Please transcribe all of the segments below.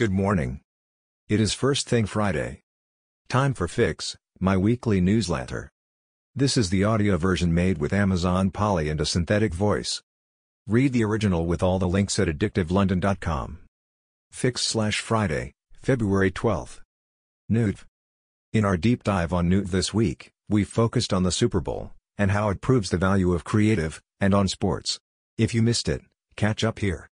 Good morning. It is First Thing Friday. Time for Fix, my weekly newsletter. This is the audio version made with Amazon Polly and a synthetic voice. Read the original with all the links at addictivelondon.com. Fix slash Friday, February 12th. Newt. In our deep dive on Newt this week, we focused on the Super Bowl, and how it proves the value of creative, and on sports. If you missed it, catch up here.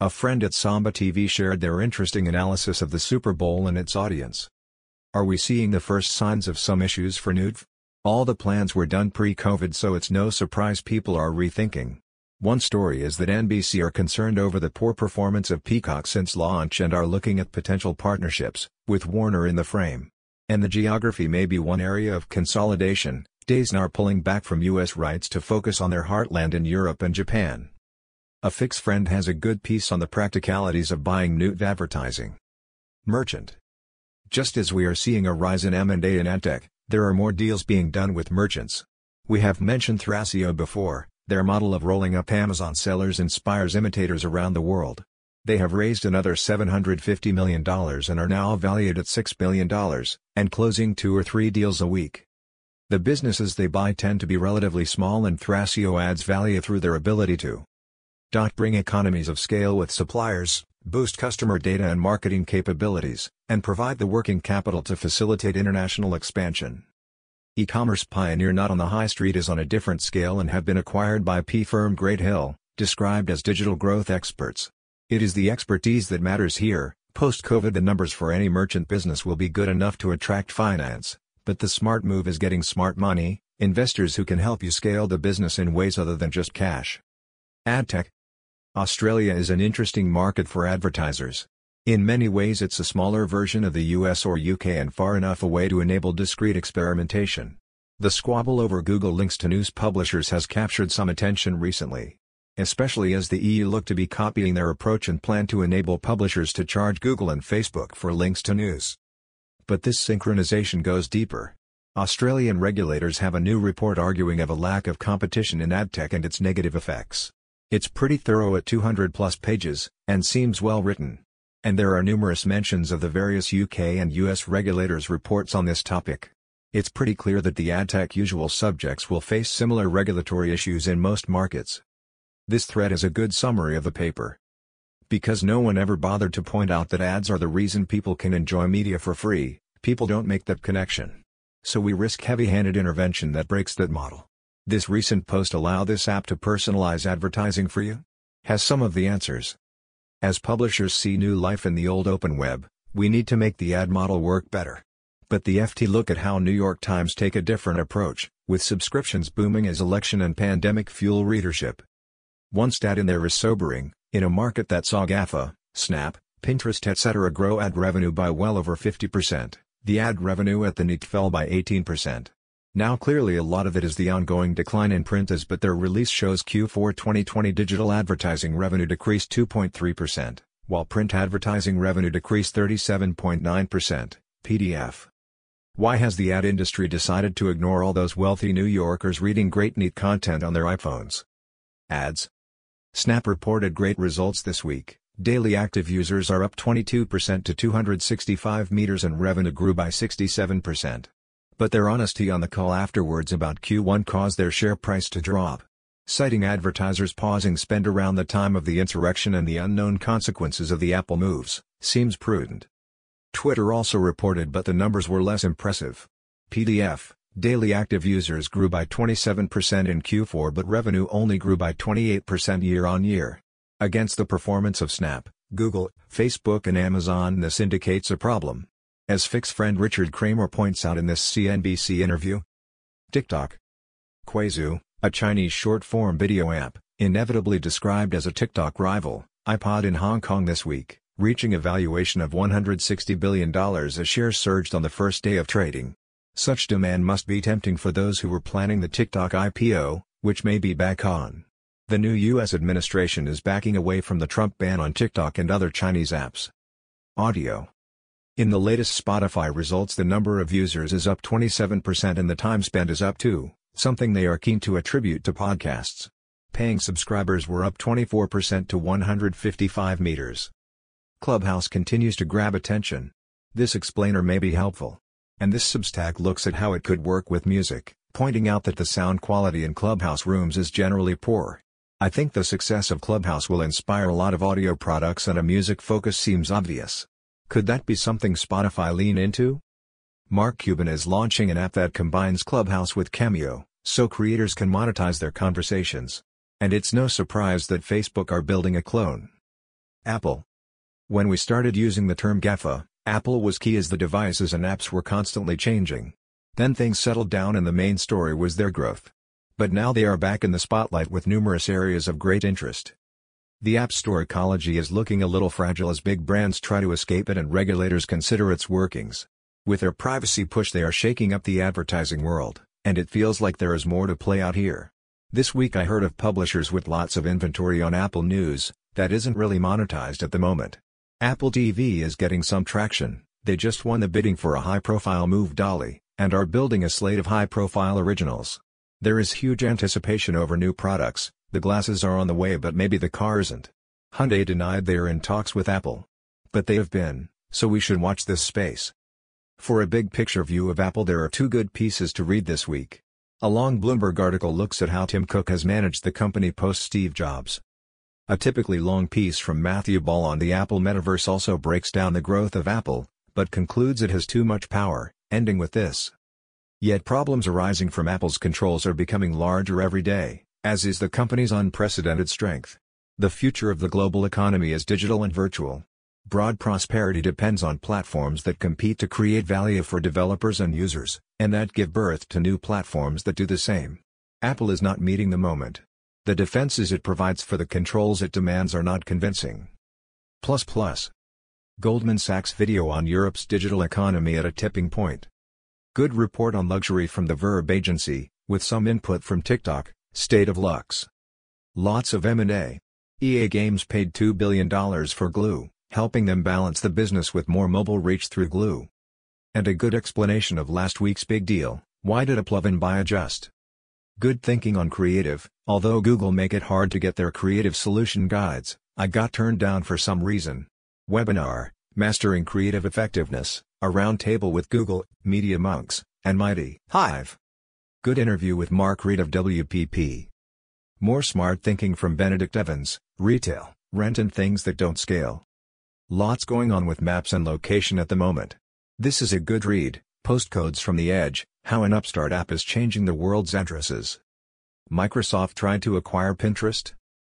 A friend at Samba TV shared their interesting analysis of the Super Bowl and its audience. Are we seeing the first signs of some issues for NUTV? All the plans were done pre-COVID so it's no surprise people are rethinking. One story is that NBC are concerned over the poor performance of Peacock since launch and are looking at potential partnerships, with Warner in the frame. And the geography may be one area of consolidation, Disney are pulling back from US rights to focus on their heartland in Europe and Japan. A fix friend has a good piece on the practicalities of buying Newt advertising. Merchant. Just as we are seeing a rise in M&A in AdTech, there are more deals being done with merchants. We have mentioned Thrasio before, their model of rolling up Amazon sellers inspires imitators around the world. They have raised another $750 million and are now valued at $6 billion, and closing two or three deals a week. The businesses they buy tend to be relatively small and Thrasio adds value through their ability to Bring economies of scale with suppliers, boost customer data and marketing capabilities, and provide the working capital to facilitate international expansion. E-commerce pioneer Not on the High Street is on a different scale and have been acquired by P firm Great Hill, described as digital growth experts. It is the expertise that matters here. Post-COVID the numbers for any merchant business will be good enough to attract finance, but the smart move is getting smart money, investors who can help you scale the business in ways other than just cash. AdTech, Australia is an interesting market for advertisers. In many ways it's a smaller version of the US or UK and far enough away to enable discrete experimentation. The squabble over Google links to news publishers has captured some attention recently. Especially as the EU look to be copying their approach and plan to enable publishers to charge Google and Facebook for links to news. But this synchronization goes deeper. Australian regulators have a new report arguing of a lack of competition in ad tech and its negative effects. It's pretty thorough at 200 plus pages, and seems well written. And there are numerous mentions of the various UK and US regulators' reports on this topic. It's pretty clear that the AdTech usual subjects will face similar regulatory issues in most markets. This thread is a good summary of the paper. Because no one ever bothered to point out that ads are the reason people can enjoy media for free, people don't make that connection. So we risk heavy-handed intervention that breaks that model. This recent post allow this app to personalize advertising for you? Has some of the answers. As publishers see new life in the old open web, we need to make the ad model work better. But the FT look at how New York Times take a different approach, with subscriptions booming as election and pandemic fuel readership. One stat in there is sobering, in a market that saw GAFA, Snap, Pinterest etc. grow ad revenue by well over 50%, the ad revenue at the NET fell by 18%. Now clearly a lot of it is the ongoing decline in print as but their release shows Q4 2020 digital advertising revenue decreased 2.3%, while print advertising revenue decreased 37.9%, PDF. Why has the ad industry decided to ignore all those wealthy New Yorkers reading great neat content on their iPhones? Ads. Snap reported great results this week. Daily active users are up 22% to 265 meters and revenue grew by 67% but their honesty on the call afterwards about Q1 caused their share price to drop. Citing advertisers pausing spend around the time of the insurrection and the unknown consequences of the Apple moves, seems prudent. Twitter also reported but the numbers were less impressive. PDF, daily active users grew by 27% in Q4 but revenue only grew by 28% year-on-year. Against the performance of Snap, Google, Facebook and Amazon this indicates a problem. As Fix friend Richard Kramer points out in this CNBC interview. TikTok. Kuaishou, a Chinese short-form video app, inevitably described as a TikTok rival, iPod in Hong Kong this week, reaching a valuation of $160 billion as shares surged on the first day of trading. Such demand must be tempting for those who were planning the TikTok IPO, which may be back on. The new U.S. administration is backing away from the Trump ban on TikTok and other Chinese apps. Audio in the latest Spotify results the number of users is up 27% and the time spent is up too, something they are keen to attribute to podcasts. Paying subscribers were up 24% to 155 meters. Clubhouse continues to grab attention. This explainer may be helpful. And this Substack looks at how it could work with music, pointing out that the sound quality in Clubhouse rooms is generally poor. I think the success of Clubhouse will inspire a lot of audio products and a music focus seems obvious. Could that be something Spotify lean into? Mark Cuban is launching an app that combines Clubhouse with Cameo, so creators can monetize their conversations. And it's no surprise that Facebook are building a clone. Apple. When we started using the term GAFA, Apple was key as the devices and apps were constantly changing. Then things settled down and the main story was their growth. But now they are back in the spotlight with numerous areas of great interest. The App Store ecology is looking a little fragile as big brands try to escape it and regulators consider its workings. With their privacy push they are shaking up the advertising world, and it feels like there is more to play out here. This week I heard of publishers with lots of inventory on Apple News, that isn't really monetized at the moment. Apple TV is getting some traction, they just won the bidding for a high-profile move Dolly, and are building a slate of high-profile originals. There is huge anticipation over new products, the glasses are on the way but maybe the car isn't. Hyundai denied they are in talks with Apple. But they have been, so we should watch this space. For a big picture view of Apple there are two good pieces to read this week. A long Bloomberg article looks at how Tim Cook has managed the company post-Steve Jobs. A typically long piece from Matthew Ball on the Apple metaverse also breaks down the growth of Apple, but concludes it has too much power, ending with this. Yet problems arising from Apple's controls are becoming larger every day, as is the company's unprecedented strength. The future of the global economy is digital and virtual. Broad prosperity depends on platforms that compete to create value for developers and users, and that give birth to new platforms that do the same. Apple is not meeting the moment. The defenses it provides for the controls it demands are not convincing. Plus plus. Goldman Sachs video on Europe's digital economy at a tipping point. Good report on luxury from the Verb agency, with some input from TikTok, State of Lux. Lots of M&A. EA Games paid $2 billion for Glu, helping them balance the business with more mobile reach through Glu. And a good explanation of last week's big deal, why did AppLovin buy Adjust? Good thinking on creative, although Google make it hard to get their creative solution guides, I got turned down for some reason. Webinar, Mastering Creative Effectiveness, a roundtable with Google, Media Monks, and Mighty Hive. Good interview with Mark Reed of WPP. More smart thinking from Benedict Evans, retail, rent and things that don't scale. Lots going on with maps and location at the moment. This is a good read, Postcodes from the Edge, how an upstart app is changing the world's addresses. Microsoft tried to acquire Pinterest,